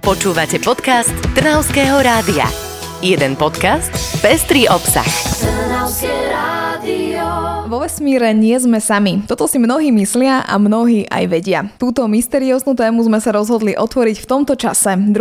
Počúvate podcast Trnavského rádia. Jeden podcast, pestrý obsah. Vo vesmíre nie sme sami. Toto si mnohí myslia a mnohí aj vedia. Túto mysterióznu tému sme sa rozhodli otvoriť v tomto čase. 2.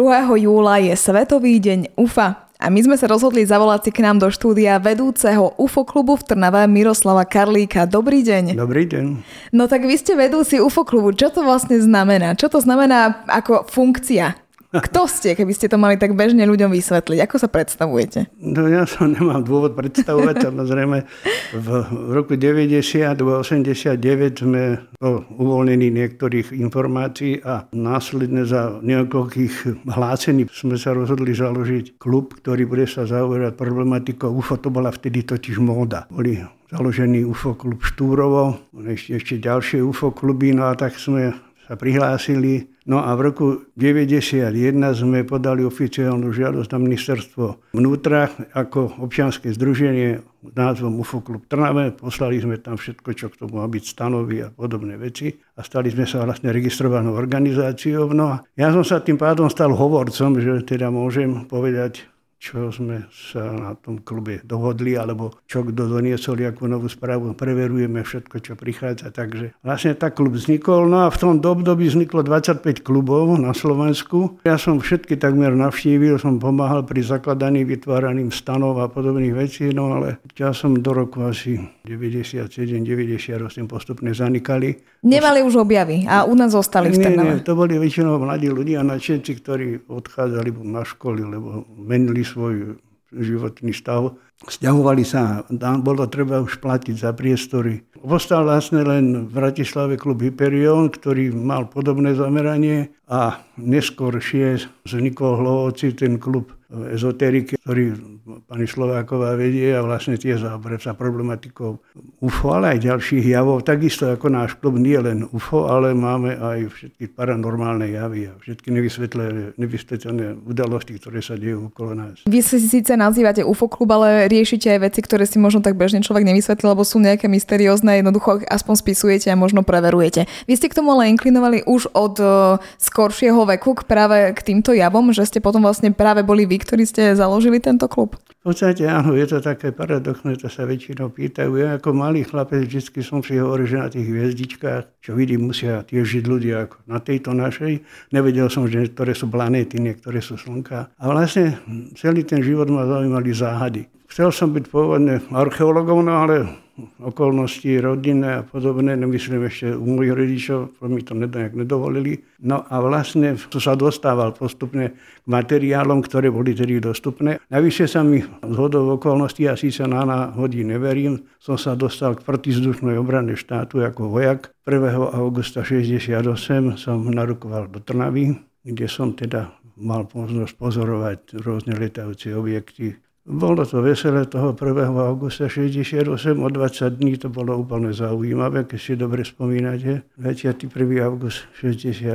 júla je Svetový deň UFA. A my sme sa rozhodli zavolať si k nám do štúdia vedúceho UFO klubu v Trnave Miroslava Karlíka. Dobrý deň. Dobrý deň. No tak vy ste vedúci UFO klubu. Čo to vlastne znamená? Čo to znamená ako funkcia? Kto ste, keby ste to mali tak bežne ľuďom vysvetliť? Ako sa predstavujete? No ja som nemám dôvod predstavovať, samozrejme. V roku 90 89 sme po uvoľnení niektorých informácií a následne za niekoľkých hlásení sme sa rozhodli založiť klub, ktorý bude sa zaoberať problematikou UFO. To bola vtedy totiž móda. Boli založený UFO klub Štúrovo, ešte, ešte ďalšie UFO kluby, no a tak sme sa prihlásili. No a v roku 1991 sme podali oficiálnu žiadosť na ministerstvo vnútra ako občianske združenie s názvom UFO Klub Trnave. Poslali sme tam všetko, čo k tomu má byť stanovy a podobné veci a stali sme sa vlastne registrovanou organizáciou. No a ja som sa tým pádom stal hovorcom, že teda môžem povedať čo sme sa na tom klube dohodli, alebo čo kto doniesol, akú novú správu, preverujeme všetko, čo prichádza. Takže vlastne tak klub vznikol. No a v tom období vzniklo 25 klubov na Slovensku. Ja som všetky takmer navštívil, som pomáhal pri zakladaní, vytváraním stanov a podobných vecí, no ale časom do roku asi 97-98 postupne zanikali. Nemali už objavy a u nás zostali v Trnave. Nie, nie, to boli väčšinou mladí ľudia, nadšenci, ktorí odchádzali na školy, lebo menili svoj životný stav. Sťahovali sa, tam bolo treba už platiť za priestory. Postal vlastne len v Bratislave klub Hyperion, ktorý mal podobné zameranie a neskôršie vznikol Hlovoci, ten klub ezoteriky, ktorý pani Slováková vedie a vlastne tie zaoberá sa problematikou UFO, ale aj ďalších javov. Takisto ako náš klub nie len UFO, ale máme aj všetky paranormálne javy a všetky nevysvetlené, nevysvetlené udalosti, ktoré sa dejú okolo nás. Vy si síce nazývate UFO klub, ale riešite aj veci, ktoré si možno tak bežne človek nevysvetlí, lebo sú nejaké mysteriózne, jednoducho aspoň spisujete a možno preverujete. Vy ste k tomu ale inklinovali už od uh, skoršieho veku k práve k týmto javom, že ste potom vlastne práve boli vy, ktorí ste založili tento klub? V podstate áno, je to také paradoxné, to sa väčšinou pýtajú. Ja ako malý chlapec vždy som si hovoril, že na tých hviezdičkách, čo vidím, musia tiež žiť ľudia ako na tejto našej. Nevedel som, že ktoré sú planéty, niektoré sú slnka. A vlastne celý ten život ma zaujímali záhady. Chcel som byť pôvodne archeologom, no ale okolnosti rodinné a podobné, nemyslím ešte u mojich rodičov, mi to nejak nedovolili. No a vlastne to sa dostával postupne k materiálom, ktoré boli tedy dostupné. Navyše sa mi z hodov okolností, a síce na náhodí neverím, som sa dostal k protizdušnej obrane štátu ako vojak. 1. augusta 68 som narukoval do Trnavy, kde som teda mal možnosť pozorovať rôzne letajúce objekty bolo to veselé toho 1. augusta 68, o 20 dní to bolo úplne zaujímavé, keď si dobre spomínate. 21. august 68,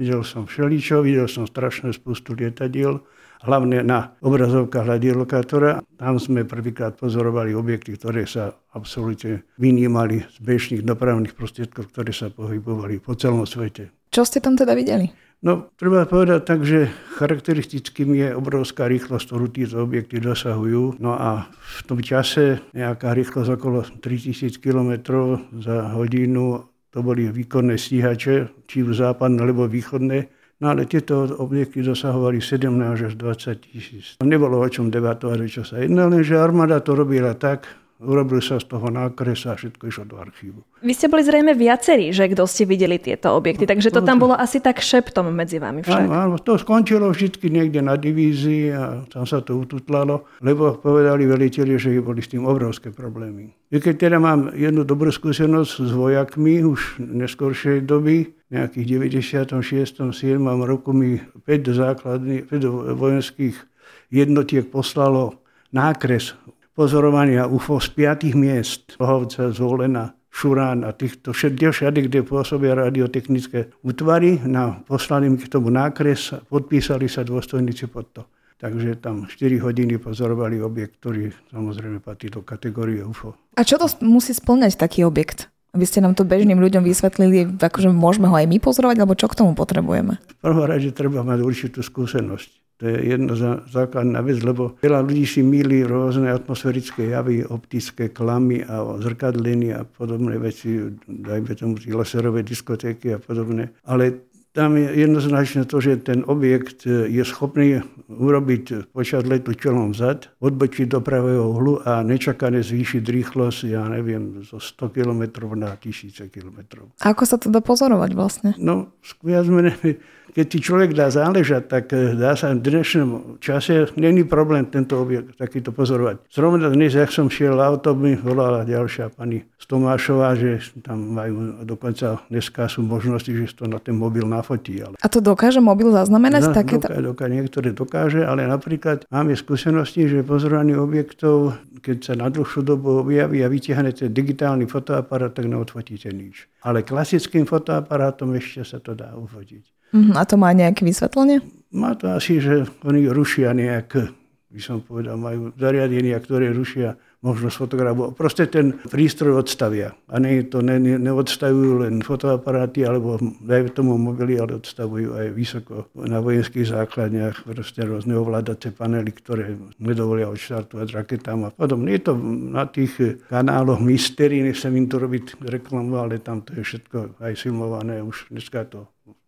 videl som všeličo, videl som strašné spustu lietadiel, hlavne na obrazovkách radiolokátora. Tam sme prvýkrát pozorovali objekty, ktoré sa absolútne vynímali z bežných dopravných prostriedkov, ktoré sa pohybovali po celom svete. Čo ste tam teda videli? No, treba povedať tak, že charakteristickým je obrovská rýchlosť, ktorú títo objekty dosahujú. No a v tom čase nejaká rýchlosť okolo 3000 km za hodinu, to boli výkonné stíhače, či už západné alebo východné. No ale tieto objekty dosahovali 17 až 20 tisíc. Nebolo o čom debatovať, čo sa jedná, lenže armáda to robila tak, Urobil sa z toho nákres a všetko išlo do archívu. Vy ste boli zrejme viacerí, že kto ste videli tieto objekty, no, takže to tam bolo asi tak šeptom medzi vami však. Áno, áno, to skončilo vždy niekde na divízii a tam sa to ututlalo, lebo povedali veliteľi, že boli s tým obrovské problémy. I keď teda mám jednu dobrú skúsenosť s vojakmi už neskoršej doby, nejakých 96. 7. roku mi 5 základných, 5 vojenských jednotiek poslalo nákres pozorovania UFO z piatých miest, Pohovca, Zvolena, Šurán a týchto všade, všade, kde pôsobia radiotechnické útvary, na poslali k tomu nákres a podpísali sa dôstojníci pod to. Takže tam 4 hodiny pozorovali objekt, ktorý samozrejme patrí do kategórie UFO. A čo to musí splňať taký objekt? Vy ste nám to bežným ľuďom vysvetlili, akože môžeme ho aj my pozorovať, alebo čo k tomu potrebujeme? V prvom rade treba mať určitú skúsenosť. To je jedna základná vec, lebo veľa ľudí si míli rôzne atmosférické javy, optické klamy a zrkadliny a podobné veci, dajme tomu laserové diskotéky a podobné. Ale tam je jednoznačne to, že ten objekt je schopný urobiť počas letu čelom vzad, odbočiť do pravého uhlu a nečakane zvýšiť rýchlosť, ja neviem, zo 100 km na tisíce km. Ako sa to dá pozorovať vlastne? No, viac menej keď ti človek dá záležať, tak eh, dá sa v dnešnom čase, není problém tento objekt takýto pozorovať. Zrovna dnes, jak som šiel auto, mi volala ďalšia pani Stomášová, že tam majú dokonca dneska sú možnosti, že to na ten mobil nafotí. Ale... A to dokáže mobil zaznamenať? No, takéto? Dokáže, dokáže, niektoré dokáže, ale napríklad máme skúsenosti, že pozorovanie objektov, keď sa na dlhšiu dobu objaví a vytiahnete digitálny fotoaparát, tak neodfotíte nič. Ale klasickým fotoaparátom ešte sa to dá ufotiť. Uh-huh. A to má nejaké vysvetlenie? Má to asi, že oni rušia nejak, by som povedal, majú zariadenia, ktoré rušia možnosť fotografovať. Proste ten prístroj odstavia. A ne, to ne, ne, neodstavujú len fotoaparáty alebo dajme tomu mobily, ale odstavujú aj vysoko na vojenských základniach proste rôzne ovládacie panely, ktoré nedovolia odštartovať raketám a podobne. Je to na tých kanáloch mystery, nechcem im to robiť reklamu, ale tam to je všetko aj filmované. Už dneska to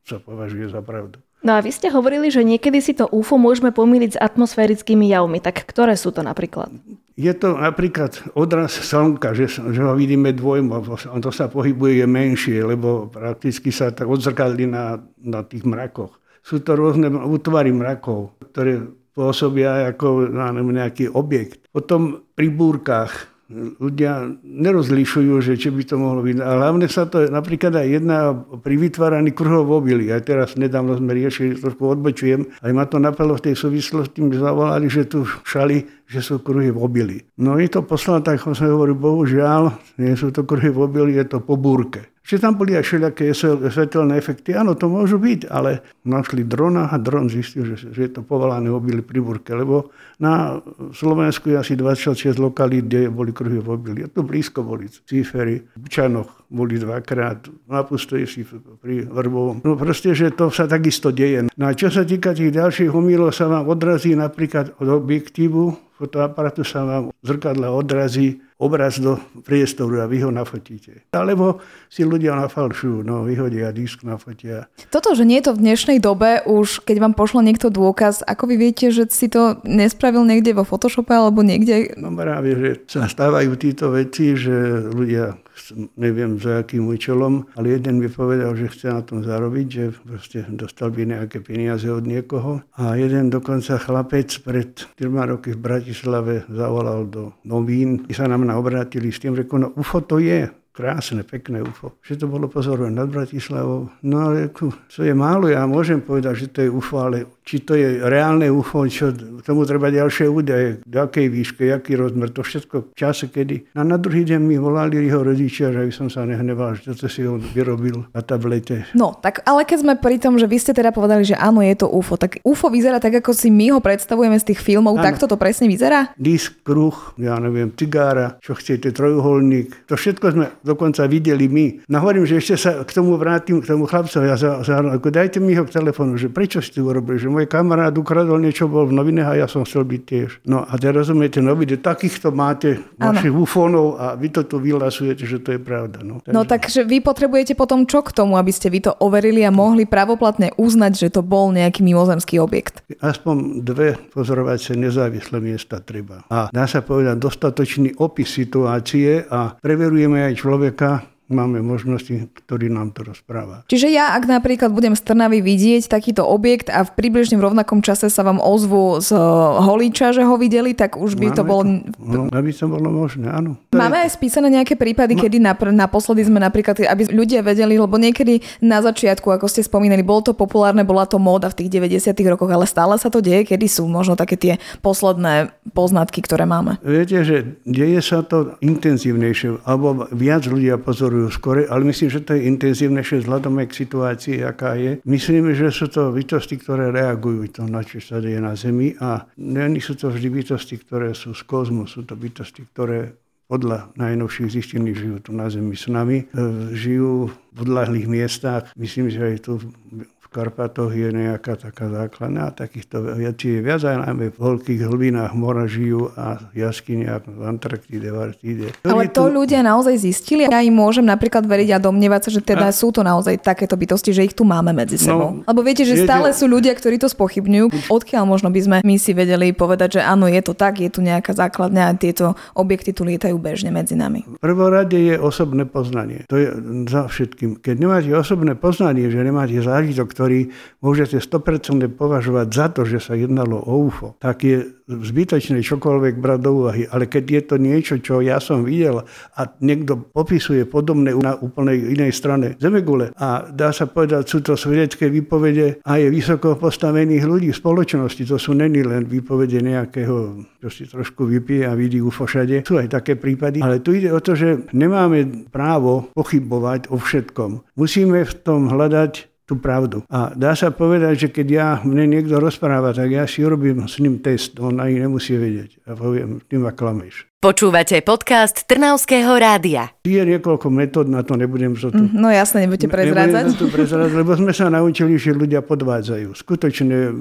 sa považuje za pravdu. No a vy ste hovorili, že niekedy si to UFO môžeme pomýliť s atmosférickými javmi. Tak ktoré sú to napríklad? Je to napríklad odraz slnka, že, že ho vidíme dvojmo. On to sa pohybuje je menšie, lebo prakticky sa tak odzrkadli na, na tých mrakoch. Sú to rôzne útvary mrakov, ktoré pôsobia ako na nejaký objekt. Potom pri búrkach ľudia nerozlišujú, že či by to mohlo byť. A hlavne sa to napríklad aj jedna pri vytváraní kruhov v obili. Aj teraz nedávno sme riešili, trošku odbočujem, aj ma to napadlo v tej súvislosti, mi zavolali, že tu šali, že sú kruhy v obili. No i to poslal, tak som hovoril, bohužiaľ, nie sú to kruhy v obili, je to po búrke. Že tam boli aj všelijaké svetelné efekty. Áno, to môžu byť, ale našli drona a dron zistil, že, že je to povolané obily pri burke, lebo na Slovensku je asi 26 lokalít, kde boli kruhy v obili. A to blízko boli Cífery, v Čanoch boli dvakrát, na si pri Vrbovom. No proste, že to sa takisto deje. No a čo sa týka tých ďalších umýlov, sa vám odrazí napríklad od objektívu fotoaparátu sa vám zrkadla odrazí obraz do priestoru a vy ho nafotíte. Alebo si ľudia nafalšujú, no vyhodia disk, nafotia. Toto, že nie je to v dnešnej dobe, už keď vám pošlo niekto dôkaz, ako vy viete, že si to nespravil niekde vo Photoshope alebo niekde? No práve, že sa stávajú títo veci, že ľudia neviem za akým účelom, ale jeden mi povedal, že chce na tom zarobiť, že proste dostal by nejaké peniaze od niekoho. A jeden dokonca chlapec pred 4 roky v Bratislave zavolal do novín, sa nám obrátili s tým, že no UFO to je krásne, pekné UFO. Že to bolo pozorovať nad Bratislavou. No ale to je málo, ja môžem povedať, že to je UFO, ale či to je reálne UFO, čo tomu treba ďalšie údaje, do akej výške, aký rozmer, to všetko v čase, kedy. A na druhý deň mi volali jeho rodičia, že by som sa nehneval, že toto si on vyrobil na tablete. No, tak ale keď sme pri tom, že vy ste teda povedali, že áno, je to UFO, tak UFO vyzerá tak, ako si my ho predstavujeme z tých filmov, tak to presne vyzerá? Disk, kruh, ja neviem, cigára, čo chcete, trojuholník, to všetko sme dokonca videli my. No hovorím, že ešte sa k tomu vrátim, k tomu chlapcovi, ja za, za, ako dajte mi ho k telefónu, že prečo ste urobili, že môj kamarát ukradol niečo, bol v novinách a ja som chcel byť tiež. No a teraz rozumiete, no vy takýchto máte vašich ufónov a vy to tu vyhlasujete, že to je pravda. No, takže... no takže vy potrebujete potom čo k tomu, aby ste vy to overili a mohli pravoplatne uznať, že to bol nejaký mimozemský objekt? Aspoň dve pozorovacie nezávislé miesta treba. A dá sa povedať dostatočný opis situácie a preverujeme aj človeka, máme možnosti, ktorý nám to rozpráva. Čiže ja, ak napríklad budem z Trnavy vidieť takýto objekt a v približne v rovnakom čase sa vám ozvu z Holíča, že ho videli, tak už by máme to bolo... No, aby to bolo možné, áno. To máme aj spísané nejaké prípady, no. kedy napr- naposledy sme napríklad, aby ľudia vedeli, lebo niekedy na začiatku, ako ste spomínali, bolo to populárne, bola to móda v tých 90 rokoch, ale stále sa to deje, kedy sú možno také tie posledné poznatky, ktoré máme. Viete, že deje sa to intenzívnejšie, alebo viac ľudia pozorujú reagujú skore, ale myslím, že to je intenzívnejšie vzhľadom k situácii, aká je. Myslím, že sú to bytosti, ktoré reagujú to, na čo sa deje na Zemi a nie sú to vždy bytosti, ktoré sú z kozmu, sú to bytosti, ktoré podľa najnovších zistení žijú tu na Zemi s nami, e, žijú v odlahlých miestach. Myslím, že aj tu Karpatoch je nejaká taká základná, takýchto vecí je viac, aj najmä v veľkých hlbinách mora žijú a jaskyniach v Antarktíde, v Arktíde. Ale to tu... ľudia naozaj zistili ja im môžem napríklad veriť a domnievať sa, že teda a... sú to naozaj takéto bytosti, že ich tu máme medzi no, sebou. No, Lebo viete, že viete... stále sú ľudia, ktorí to spochybňujú. Odkiaľ možno by sme my si vedeli povedať, že áno, je to tak, je tu nejaká základňa a tieto objekty tu lietajú bežne medzi nami. V prvom rade je osobné poznanie. To je za všetkým. Keď nemáte osobné poznanie, že nemáte zážitok, ktorý môžete 100% považovať za to, že sa jednalo o UFO, tak je zbytočné čokoľvek brať do úvahy. Ale keď je to niečo, čo ja som videl a niekto popisuje podobné na úplnej inej strane Zemegule a dá sa povedať, sú to svedecké výpovede a je vysoko postavených ľudí v spoločnosti. To sú není len výpovede nejakého, čo si trošku vypije a vidí UFO všade. Sú aj také prípady. Ale tu ide o to, že nemáme právo pochybovať o všetkom. Musíme v tom hľadať tú pravdu. A dá sa povedať, že keď ja mne niekto rozpráva, tak ja si urobím s ním test, on ani nemusí vedieť. A poviem, ty ma klameš. Počúvate podcast Trnavského rádia. Je niekoľko metód, na to nebudem to tu... Mm, no jasne, nebudete prezrádzať. Nebudem to prezrádzať, lebo sme sa naučili, že ľudia podvádzajú. Skutočne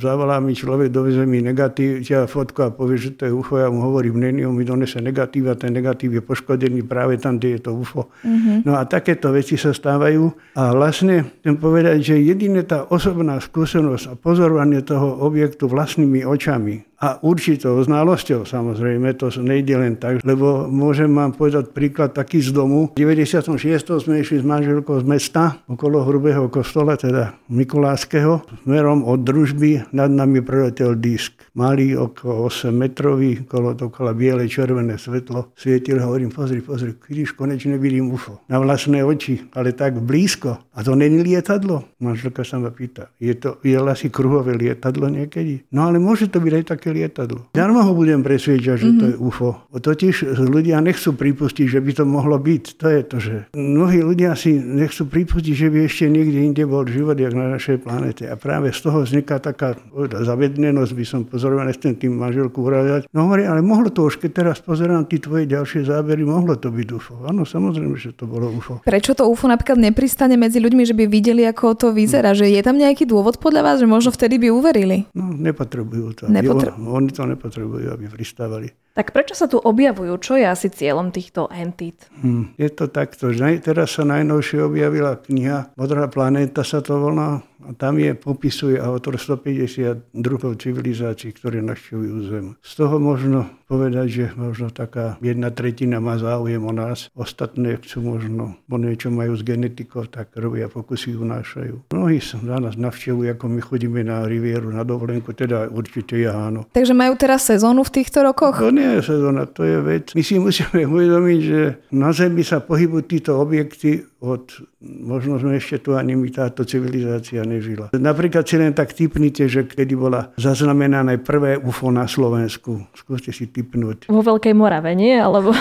zavolá mi človek, doveze mi negatív, ťa fotku a povie, že to je UFO, ja mu hovorím, není, on mi donese negatív a ten negatív je poškodený práve tam, kde je to UFO. Mm-hmm. No a takéto veci sa stávajú a vlastne chcem povedať, že jediné tá osobná skúsenosť a pozorovanie toho objektu vlastnými očami, a určitou znalosťou samozrejme, to nejde len tak, lebo môžem vám povedať príklad taký z domu. V 96. sme išli s manželkou z mesta okolo hrubého kostola, teda Mikulášského, smerom od družby nad nami preletel disk. Malý okolo 8 metrový, okolo dokola biele, červené svetlo. Svietil, hovorím, pozri, pozri, vidíš, konečne vidím UFO. Na vlastné oči, ale tak blízko. A to není lietadlo? Manželka sa ma pýta. Je to je asi kruhové lietadlo niekedy? No ale môže to byť aj také lietadlo. Darmo ho budem presviečať, že mm-hmm. to je mhm. UFO. Totiž ľudia nechcú pripustiť, že by to mohlo byť. To je to, že mnohí ľudia si nechcú pripustiť, že by ešte niekde inde bol život, jak na našej planete. A práve z toho vzniká taká zavednenosť, by som pozoroval, nechcem tým manželku urážať. No hovorí, ale mohlo to už, keď teraz pozerám tie tvoje ďalšie zábery, mohlo to byť UFO. Áno, samozrejme, že to bolo UFO. Prečo to UFO napríklad nepristane medzi ľuďmi, že by videli, ako to vyzerá? Že je tam nejaký dôvod podľa vás, že možno vtedy by uverili? No, nepotrebujú to. Nepotrebujú. Oni to nepotrebujú, aby pristávali. Tak prečo sa tu objavujú? Čo je asi cieľom týchto entít? Hmm, je to takto. Teraz sa najnovšie objavila kniha Modrá planéta sa to volá a tam je, popisuje autor 150 druhov civilizácií, ktoré navštevujú Zem. Z toho možno povedať, že možno taká jedna tretina má záujem o nás. Ostatné chcú možno, bo niečo majú z genetikou, tak robia pokusy unášajú. Mnohí na nás navštevujú, ako my chodíme na rivieru, na dovolenku, teda určite ja áno. Takže majú teraz sezónu v týchto rokoch? To nie je sezóna, to je vec. My si musíme uvedomiť, že na Zemi sa pohybujú títo objekty od, možno sme ešte tu ani my táto civilizácia nežila. Napríklad si len tak typnite, že kedy bola zaznamenané prvé UFO na Slovensku. Skúste si typnúť. Vo Veľkej Morave, nie? Alebo...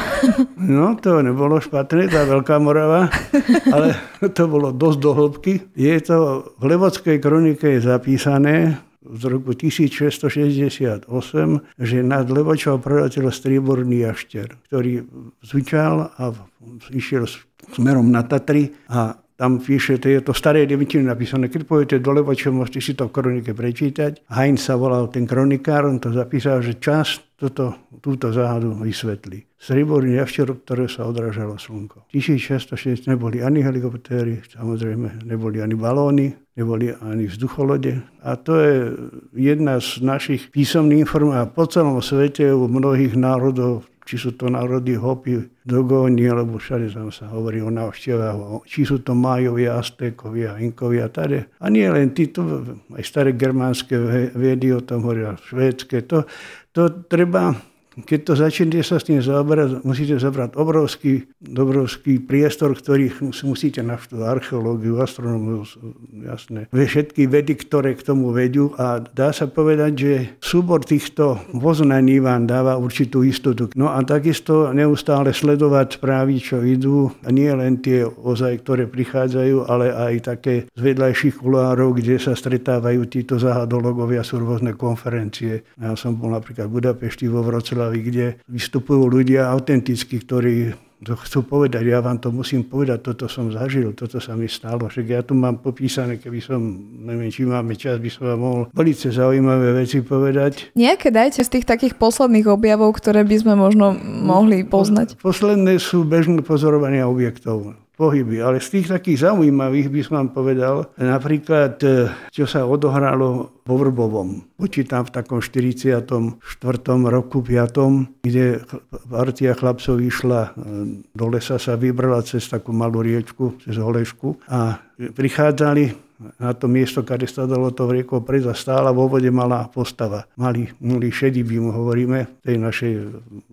No, to nebolo špatné, tá Veľká Morava, ale to bolo dosť do hĺbky. Je to v Levodskej kronike je zapísané, z roku 1668, že nad Levočou preletel strieborný jašter, ktorý zvyčal a išiel smerom na Tatry a tam píše, to je to staré devitiny napísané, keď pôjdete do Levočov, môžete si to v kronike prečítať. Heinz sa volal ten kronikár, on to zapísal, že čas toto, túto záhadu vysvetlí. Strieborný javčer, ktoré sa odrážalo slnko. 1606 neboli ani helikoptéry, samozrejme neboli ani balóny, neboli ani vzducholode. A to je jedna z našich písomných informácií. Po celom svete u mnohých národov či sú to národy Hopi, Dogóni, alebo všade tam sa hovorí o návštevách, či sú to Majovia, Aztékovia, Inkovia, tade. A nie len títo, aj staré germánske vedy o tom hovoria, švédske. To, to treba keď to začnete sa s tým zaoberať, musíte zabrať obrovský, obrovský priestor, ktorý musíte naštudovať archeológiu, astronómiu, jasné, všetky vedy, ktoré k tomu vedú a dá sa povedať, že súbor týchto poznaní vám dáva určitú istotu. No a takisto neustále sledovať správy, čo idú, a nie len tie ozaj, ktoré prichádzajú, ale aj také z vedľajších kulárov, kde sa stretávajú títo zahadologovia, sú rôzne konferencie. Ja som bol napríklad v Budapešti vo Vroclavi oslavy, kde vystupujú ľudia autenticky, ktorí to chcú povedať, ja vám to musím povedať, toto som zažil, toto sa mi stalo. Však ja tu mám popísané, keby som, neviem, či máme čas, by som vám mohol velice zaujímavé veci povedať. Nejaké dajte z tých takých posledných objavov, ktoré by sme možno mohli poznať. Posledné sú bežné pozorovania objektov pohyby. Ale z tých takých zaujímavých by som vám povedal, napríklad, e, čo sa odohralo vo Vrbovom. Počítam v takom 44. roku, 5., kde partia chlapcov išla e, do lesa, sa vybrala cez takú malú riečku, cez Holešku a prichádzali na to miesto, kde sa dalo to riekou prejsť a stála vo vode malá postava. Malý, malý šedivý mu hovoríme, tej našej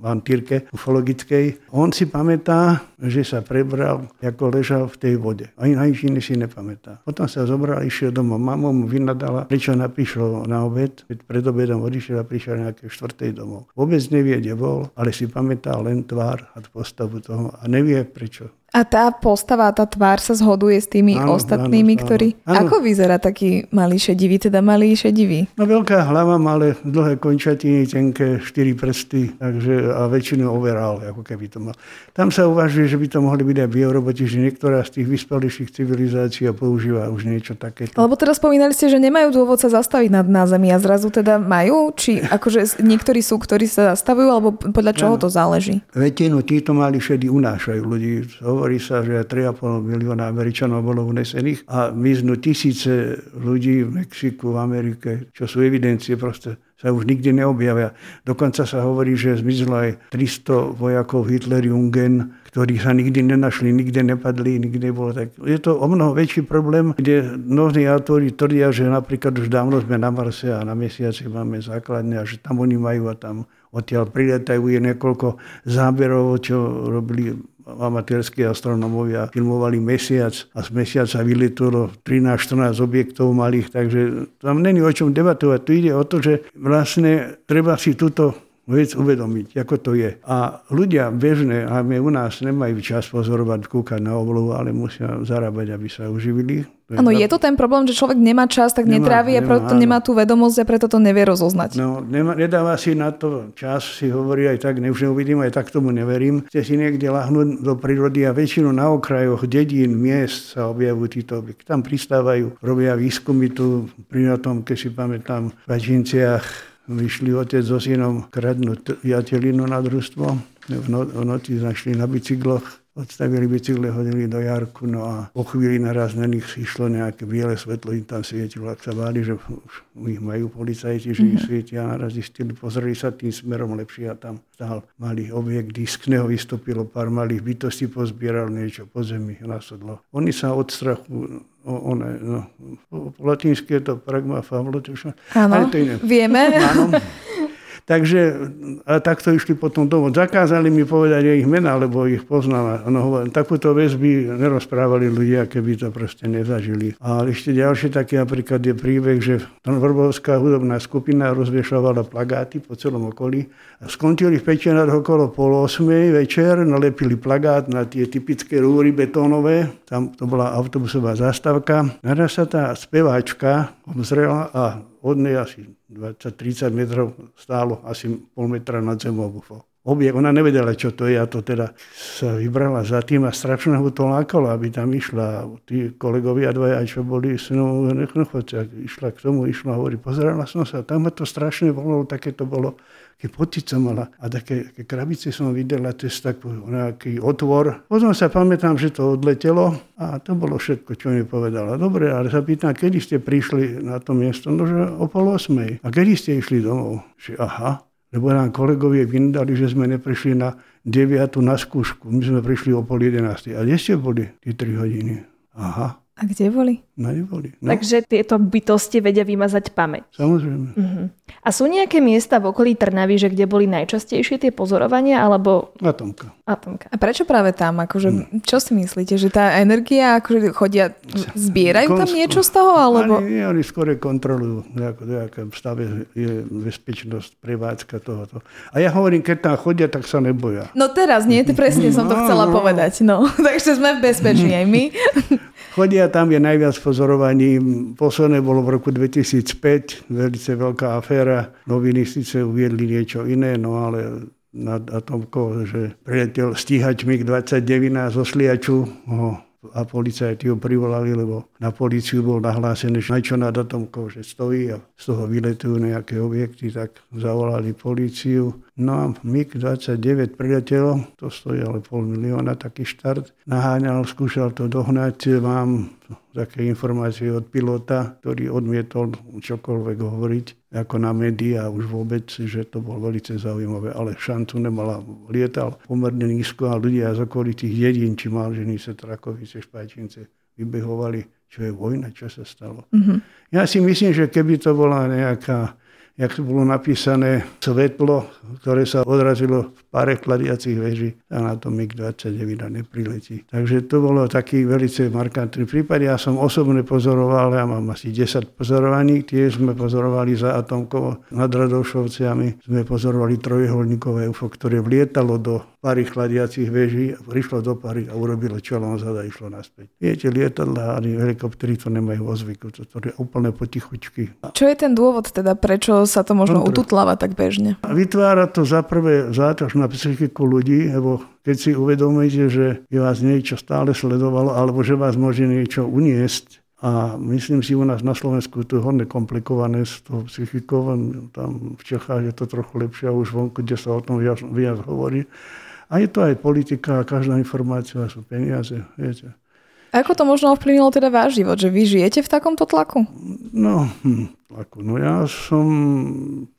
vantírke ufologickej. On si pamätá, že sa prebral, ako ležal v tej vode. Ani na nič si nepamätá. Potom sa zobral, išiel domov. Mamo mu vynadala, prečo napíšlo na obed, keď pred obedom odišiel a prišiel nejaké štvrtej domov. Vôbec nevie, kde bol, ale si pamätá len tvár a postavu toho a nevie prečo. A tá postava, tá tvár sa zhoduje s tými áno, ostatnými, áno, ktorí... Áno. Ako vyzerá taký malý šedivý, teda malý šedivý? No veľká hlava, malé dlhé končatiny, tenké, štyri prsty, takže a väčšinu overall, ako keby to mal. Tam sa uvažuje, že by to mohli byť aj bioroboti, že niektorá z tých vyspelejších civilizácií používa už niečo také. Lebo teraz spomínali ste, že nemajú dôvod sa zastaviť nad na Zemi a zrazu teda majú? Či akože niektorí sú, ktorí sa zastavujú, alebo podľa čoho to záleží? Väčšinu títo mali šedy unášajú ľudí hovorí sa, že 3,5 milióna Američanov bolo unesených a vyznú tisíce ľudí v Mexiku, v Amerike, čo sú evidencie proste sa už nikdy neobjavia. Dokonca sa hovorí, že zmizlo aj 300 vojakov Hitler-Jungen, ktorí sa nikdy nenašli, nikde nepadli, nikde bolo tak. Je to o mnoho väčší problém, kde mnohí autori tvrdia, že napríklad už dávno sme na Marse a na Mesiaci máme základne a že tam oni majú a tam odtiaľ priletajú je niekoľko záberov, čo robili amatérskí astronomovia filmovali mesiac a z mesiaca vyletelo 13-14 objektov malých, takže tam není o čom debatovať. Tu ide o to, že vlastne treba si túto vec uvedomiť, ako to je. A ľudia bežné, a my u nás nemajú čas pozorovať, kúkať na oblohu, ale musia zarábať, aby sa uživili. Áno, je to ten problém, že človek nemá čas, tak nemá, netrávi a preto áno. nemá tú vedomosť a preto to nevie rozoznať. No, nemá, nedáva si na to čas, si hovorí aj tak, už neuvidím, aj tak tomu neverím. Chce si niekde lahnúť do prírody a väčšinu na okrajoch dedín, miest sa objavujú títo objekty. Tam pristávajú, robia výskumy tu pri tom, keď si pamätám, v Bačinciach vyšli otec so synom kradnúť jatelinu na družstvo. V, no, noci našli na bicykloch, odstavili bicykle, hodili do jarku, no a po chvíli naraz na nich išlo nejaké biele svetlo, im tam svietilo, ak sa báli, že už ich majú policajti, že ich mhm. svietia a naraz zistili, pozreli sa tým smerom lepšie a tam stál malý objekt, disk, z neho vystúpilo pár malých bytostí, pozbieral niečo po zemi, nasadlo. Oni sa od strachu one, no, po latinsky je to pragma fabula, Áno, vieme. Áno. Takže takto išli potom domov. Zakázali mi povedať ich mena, lebo ich poznám. No, hovorím, takúto vec by nerozprávali ľudia, keby to proste nezažili. A ešte ďalšie také napríklad je príbeh, že Vrbovská hudobná skupina rozviešovala plagáty po celom okolí a skončili v Pečenách okolo pol osmej večer, nalepili plagát na tie typické rúry betónové, tam to bola autobusová zástavka. Naraz sa tá speváčka obzrela a od nej asi 20-30 metrov stálo asi pol metra nad zemou UFO. Objekt, ona nevedela, čo to je a to teda sa vybrala za tým a strašne ho to lákalo, aby tam išla. Tí kolegovia dvaja, čo boli s ňou nechnochodci, išla k tomu, išla a hovorí, pozerala som sa, tam ma to strašne bolo, také to bolo také pocit som mala a také, také krabice som videla cez taký nejaký otvor. Potom sa pamätám, že to odletelo a to bolo všetko, čo mi povedala. Dobre, ale sa pýtam, kedy ste prišli na to miesto? No, že o pol osmej. A kedy ste išli domov? Že aha, lebo nám kolegovie vyndali, že sme neprišli na 9 na skúšku. My sme prišli o pol 11. A kde ste boli tie 3 hodiny? Aha, a kde boli? No neboli. No. Takže tieto bytosti vedia vymazať pamäť. Samozrejme. Uh-huh. A sú nejaké miesta v okolí Trnavy, že kde boli najčastejšie tie pozorovania, alebo... Atomka. Atomka. A prečo práve tam? Akože, hmm. Čo si myslíte? Že tá energia, akože chodia, zbierajú tam niečo z toho? Alebo... Ani, oni skôr kontrolujú, v stave je bezpečnosť, prevádzka tohoto. A ja hovorím, keď tam chodia, tak sa neboja. No teraz nie, to presne som to no, chcela no. povedať. No. Takže sme v bezpečí aj my. chodia India tam je najviac pozorovaní. Posledné bolo v roku 2005, veľmi veľká aféra. Noviny síce uviedli niečo iné, no ale nad atomkou, že priletel stíhač MiG-29 zo Sliaču ho a policajti ho privolali, lebo na policiu bol nahlásený, že niečo nad atomkou, že stojí a z toho vyletujú nejaké objekty, tak zavolali policiu. No a MiG-29 priletelo, to stojí ale pol milióna, taký štart. Naháňal, skúšal to dohnať, mám také informácie od pilota, ktorý odmietol čokoľvek hovoriť ako na médiá už vôbec, že to bolo veľmi zaujímavé, ale šancu nemala. Lietal pomerne nízko a ľudia z okolitých dedín, či Malžiny, Setrakovice, Špajčince, vybehovali, čo je vojna, čo sa stalo. Mm-hmm. Ja si myslím, že keby to bola nejaká jak bolo napísané, svetlo, ktoré sa odrazilo v pare chladiacich veží a na to MiG-29 nepriletí. Takže to bolo taký veľmi markantný prípad. Ja som osobne pozoroval, ja mám asi 10 pozorovaní, tie sme pozorovali za atomkovo nad Radovšovciami. Sme pozorovali trojuholníkové UFO, ktoré vlietalo do pary chladiacich veží, prišlo do pary a urobilo čelom zada a išlo naspäť. Viete, lietadla ani helikoptery to nemajú vo zvyku, to, to je úplne potichučky. Čo je ten dôvod teda, prečo sa to možno ututláva tak bežne? Vytvára to za prvé záťaž na psychiku ľudí, lebo keď si uvedomíte, že vás niečo stále sledovalo, alebo že vás môže niečo uniesť, a myslím si, u nás na Slovensku to je hodne komplikované s tou psychikou. Tam v Čechách je to trochu lepšie už vonku, kde sa o tom viac, viac hovorí. A je to aj politika, a každá informácia sú peniaze, viete. Ako to možno ovplyvnilo teda váš život, že vy žijete v takomto tlaku? No, hm, tlaku. No ja som,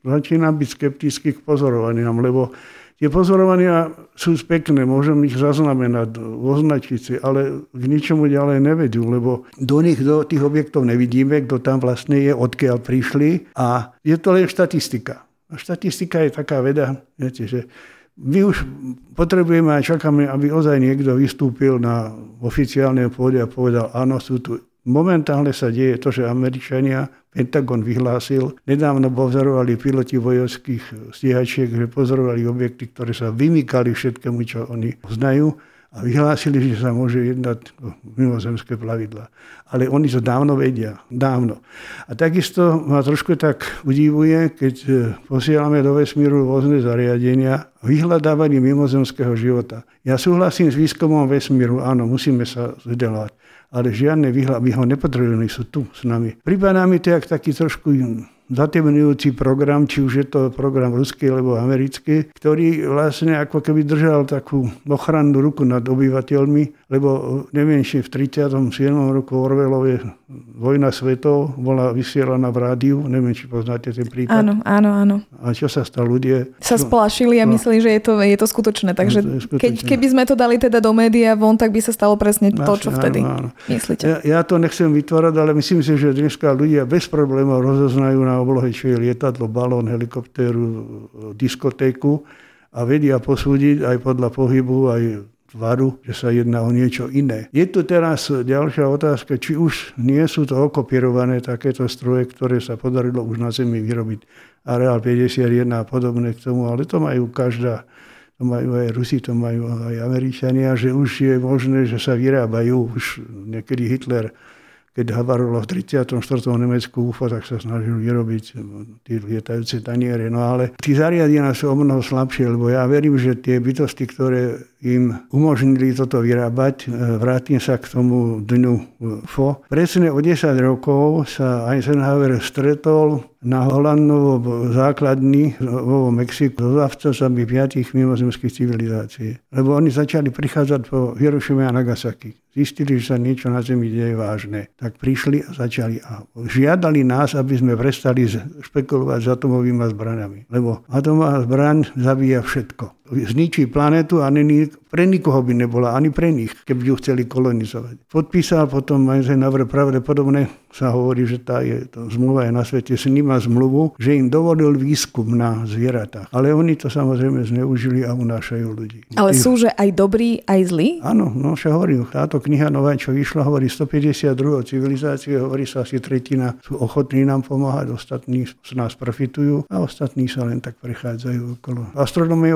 začínam byť skeptický k pozorovaniam, lebo tie pozorovania sú pekné, môžem ich zaznamenať, označiť si, ale k ničomu ďalej nevedú, lebo do nich, do tých objektov nevidíme, kto tam vlastne je, odkiaľ prišli a je to len štatistika. A štatistika je taká veda, viete, že my už potrebujeme a čakáme, aby ozaj niekto vystúpil na oficiálnej pôde a povedal, áno, sú tu. Momentálne sa deje to, že Američania, Pentagon vyhlásil, nedávno pozorovali piloti vojovských stíhačiek, že pozorovali objekty, ktoré sa vymykali všetkému, čo oni znajú a vyhlásili, že sa môže jednať o mimozemské plavidla. Ale oni to dávno vedia. Dávno. A takisto ma trošku tak udivuje, keď e, posielame do vesmíru rôzne zariadenia vyhľadávanie mimozemského života. Ja súhlasím s výskumom vesmíru, áno, musíme sa vzdelávať. Ale žiadne výhľady ho nepotrebujeme, sú tu s nami. Prípadá mi to jak taký trošku zatemňujúci program, či už je to program ruský alebo americký, ktorý vlastne ako keby držal takú ochrannú ruku nad obyvateľmi, lebo neviem, či v 37. roku Orwellovie Vojna svetov bola vysielaná v rádiu, neviem, či poznáte ten prípad. Áno, áno, áno. A čo sa stalo? Ľudia... Sa splašili a no. mysleli, že je to, je to skutočné. Takže no, to skutočné. Keď, keby sme to dali teda do média von, tak by sa stalo presne to, čo vtedy áno, áno. myslíte. Ja, ja to nechcem vytvárať, ale myslím si, že dneska ľudia bez problémov rozoznajú na oblohe, či je lietadlo, balón, helikoptéru, diskotéku a vedia posúdiť aj podľa pohybu, aj tvaru, že sa jedná o niečo iné. Je tu teraz ďalšia otázka, či už nie sú to okopírované takéto stroje, ktoré sa podarilo už na Zemi vyrobiť. Areal 51 a podobné k tomu, ale to majú každá to majú aj Rusi, to majú aj Američania, že už je možné, že sa vyrábajú. Už niekedy Hitler keď havarovalo v 34. Nemecku UFO, tak sa snažil vyrobiť tie lietajúce taniere. No ale tí zariadenia sú o mnoho slabšie, lebo ja verím, že tie bytosti, ktoré im umožnili toto vyrábať, e, vrátim sa k tomu dňu UFO. Presne o 10 rokov sa Eisenhower stretol na Holandovo základni vo Mexiku so zavcami piatich mimozemských civilizácií. Lebo oni začali prichádzať po Hirošime a Nagasaki zistili, že sa niečo na Zemi deje vážne. Tak prišli a začali a žiadali nás, aby sme prestali špekulovať s atomovými zbraniami. Lebo atomová zbraň zabíja všetko zničí planetu a není, pre nikoho by nebola, ani pre nich, keby ju chceli kolonizovať. Podpísal potom Eisenhower pravdepodobne sa hovorí, že tá je, to zmluva je na svete, s ním má zmluvu, že im dovolil výskum na zvieratách. Ale oni to samozrejme zneužili a unášajú ľudí. Ale sú, že aj dobrí, aj zlí? Áno, no však hovorím, táto kniha nová, čo vyšla, hovorí 152. civilizácie, hovorí sa asi tretina, sú ochotní nám pomáhať, ostatní z nás profitujú a ostatní sa len tak prechádzajú okolo. Astronomie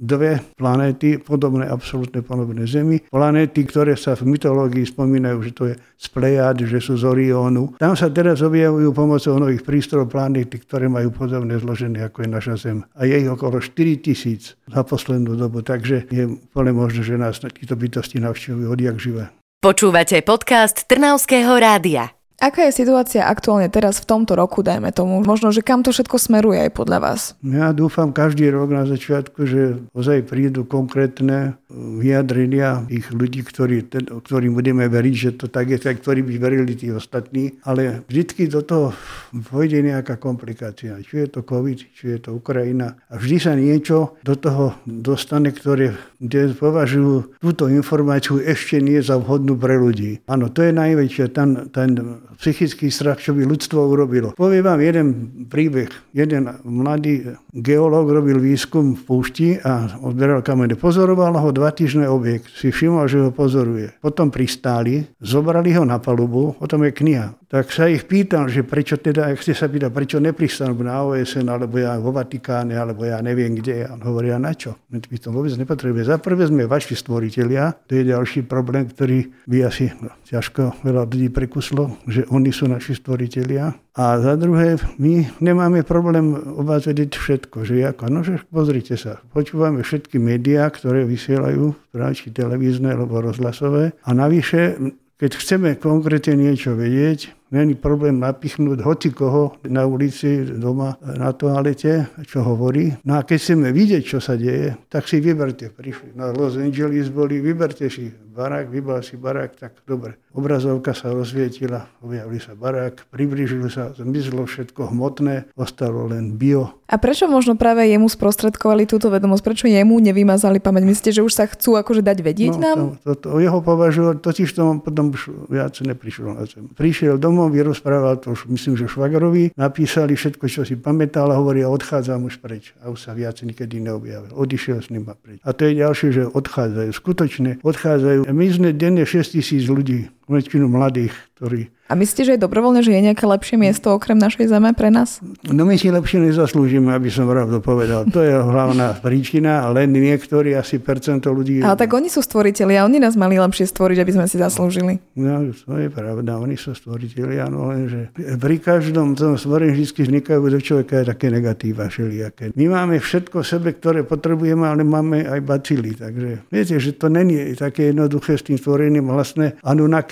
dve planéty pod podobné, absolútne podobné Zemi. Planéty, ktoré sa v mytológii spomínajú, že to je z Plejad, že sú z Oriónu. Tam sa teraz objavujú pomocou nových prístrojov planéty, ktoré majú podobné zloženie ako je naša Zem. A je ich okolo 4 tisíc za poslednú dobu, takže je úplne možné, že nás títo bytosti navštevujú odjak živé. Počúvate podcast Trnavského rádia. Aká je situácia aktuálne teraz v tomto roku, dajme tomu? Možno, že kam to všetko smeruje aj podľa vás? Ja dúfam každý rok na začiatku, že ozaj prídu konkrétne vyjadrenia ich ľudí, ktorí, ten, ktorým budeme veriť, že to tak je, tak, ktorí by verili tí ostatní. Ale vždy do toho vojde nejaká komplikácia. Či je to COVID, či je to Ukrajina. A vždy sa niečo do toho dostane, ktoré kde považujú túto informáciu ešte nie za vhodnú pre ľudí. Áno, to je najväčšia, ten, ten psychický strach, čo by ľudstvo urobilo. Poviem vám jeden príbeh. Jeden mladý geológ robil výskum v púšti a odberal kamene. Pozoroval ho dva týždne objekt. Si všimol, že ho pozoruje. Potom pristáli, zobrali ho na palubu, o tom je kniha. Tak sa ich pýtal, že prečo teda, ak ste sa pýtali, prečo nepristanú na OSN, alebo ja vo Vatikáne, alebo ja neviem kde. A on hovorí, a na čo? My to vôbec nepotrebuje. Za prvé sme vaši stvoriteľia, to je ďalší problém, ktorý by asi no, ťažko veľa ľudí prekuslo, že oni sú naši stvoriteľia. A za druhé, my nemáme problém o vás vedieť všetko. Že ako, no že pozrite sa, počúvame všetky médiá, ktoré vysielajú, či televízne alebo rozhlasové. A navyše, keď chceme konkrétne niečo vedieť, Není problém napichnúť hoci koho na ulici, doma, na toalete, čo hovorí. No a keď chceme vidieť, čo sa deje, tak si vyberte. Prišli na Los Angeles boli, vyberte si barák, vybal si barák, tak dobre. Obrazovka sa rozvietila, objavili sa barák, približili sa, zmizlo všetko hmotné, ostalo len bio. A prečo možno práve jemu sprostredkovali túto vedomosť? Prečo jemu nevymazali pamäť? Myslíte, že už sa chcú akože dať vedieť no, nám? To, to, to, jeho považovať, totiž to potom už viac neprišiel na zem. Prišiel domov, vyrozprával to už, myslím, že Švagrovi, napísali všetko, čo si pamätal a hovorí, odchádzam už preč. A už sa viac nikedy neobjavil. Odišiel s ním preč. A to je ďalšie, že odchádzajú. Skutočne odchádzajú. My sme denne 6 tisíc ľudí, väčšinu mladých, ktorí a myslíte, že je dobrovoľné, že je nejaké lepšie miesto okrem našej zeme pre nás? No my si lepšie nezaslúžime, aby som pravdu povedal. To je hlavná príčina, len niektorí, asi percento ľudí... Ale tak oni sú stvoriteľi a oni nás mali lepšie stvoriť, aby sme si zaslúžili. No, to je pravda, oni sú stvoriteľi, áno, lenže pri každom tom stvorení vždy vznikajú do človeka také negatíva všelijaké. My máme všetko v sebe, ktoré potrebujeme, ale máme aj bacily. Takže viete, že to není také jednoduché s tým stvorením vlastne.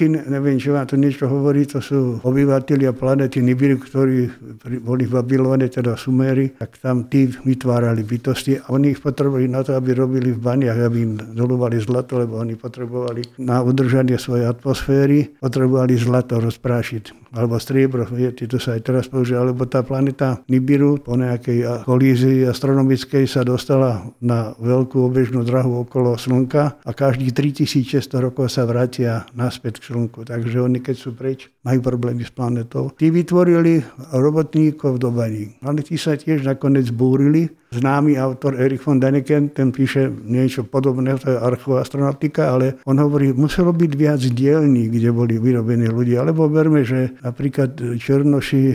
Anunakin, neviem, čo vám to niečo hovorí, to sú obyvateľia planety Nibiru, ktorí boli v Babylone, teda Sumery, tak tam tí vytvárali bytosti a oni ich potrebovali na to, aby robili v baniach, aby im dolovali zlato, lebo oni potrebovali na udržanie svojej atmosféry, potrebovali zlato rozprášiť. Alebo striebro, viete, to sa aj teraz používa, alebo tá planeta Nibiru po nejakej kolízii astronomickej sa dostala na veľkú obežnú drahu okolo Slnka a každých 3600 rokov sa vrátia naspäť k Slnku. Takže oni, keď sú preč, majú problémy s planetou. Tí vytvorili robotníkov do baní, ale tí sa tiež nakoniec búrili známy autor Erich von Däniken, ten píše niečo podobné, to je archoastronautika, ale on hovorí, muselo byť viac dielní, kde boli vyrobení ľudia, alebo verme, že napríklad Černoši,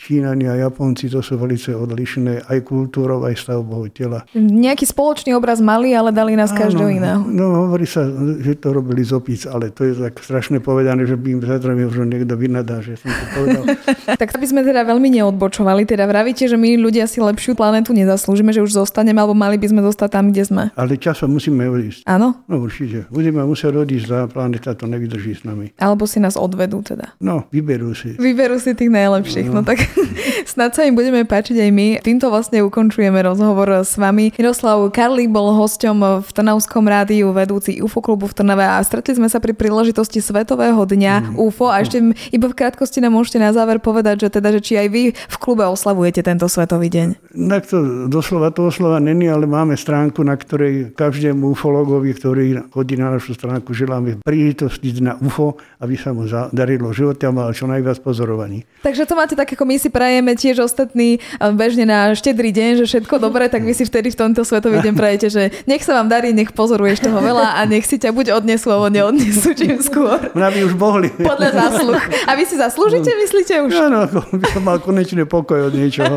Čínani a Japonci, to sú veľmi odlišné aj kultúrou, aj stavbou tela. Nejaký spoločný obraz mali, ale dali nás každého iného. No, hovorí sa, že to robili z opic, ale to je tak strašne povedané, že by im zajtra možno niekto vynadá, že som to povedal. tak by sme teda veľmi neodbočovali. Teda vravíte, že my ľudia si lepšiu planetu nezaslúžime zaslúžime, že už zostaneme, alebo mali by sme zostať tam, kde sme. Ale časom musíme odísť. Áno? No určite. Budeme musieť odísť, za planeta to nevydrží s nami. Alebo si nás odvedú teda. No, vyberú si. Vyberú si tých najlepších. No, no tak snad sa im budeme páčiť aj my. Týmto vlastne ukončujeme rozhovor s vami. Miroslav Karlík bol hosťom v Trnavskom rádiu, vedúci UFO klubu v Trnave a stretli sme sa pri príležitosti Svetového dňa mm. UFO a ešte iba v krátkosti nám môžete na záver povedať, že teda, že či aj vy v klube oslavujete tento Svetový deň. Tak to doslova to oslova není, ale máme stránku, na ktorej každému ufologovi, ktorý chodí na našu stránku, želáme príležitosti na UFO, aby sa mu darilo živote a mal čo najviac pozorovaní. Takže to máte tak, ako my si prajeme tiež ostatní bežne na štedrý deň, že všetko dobré, tak vy si vtedy v tomto svetový deň prajete, že nech sa vám darí, nech pozoruješ toho veľa a nech si ťa buď odnesú, alebo neodnesú čím skôr. Mňa by už mohli. Podľa zásluh. A vy si zaslúžite, myslíte už? Áno, by som mal konečne pokoj od niečoho.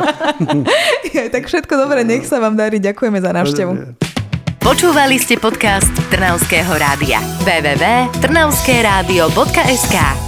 tak všetko dobré, nech sa vám darí. Ďakujeme za návštevu. Počúvali ste podcast Trnavského rádia. www.trnavskeradio.sk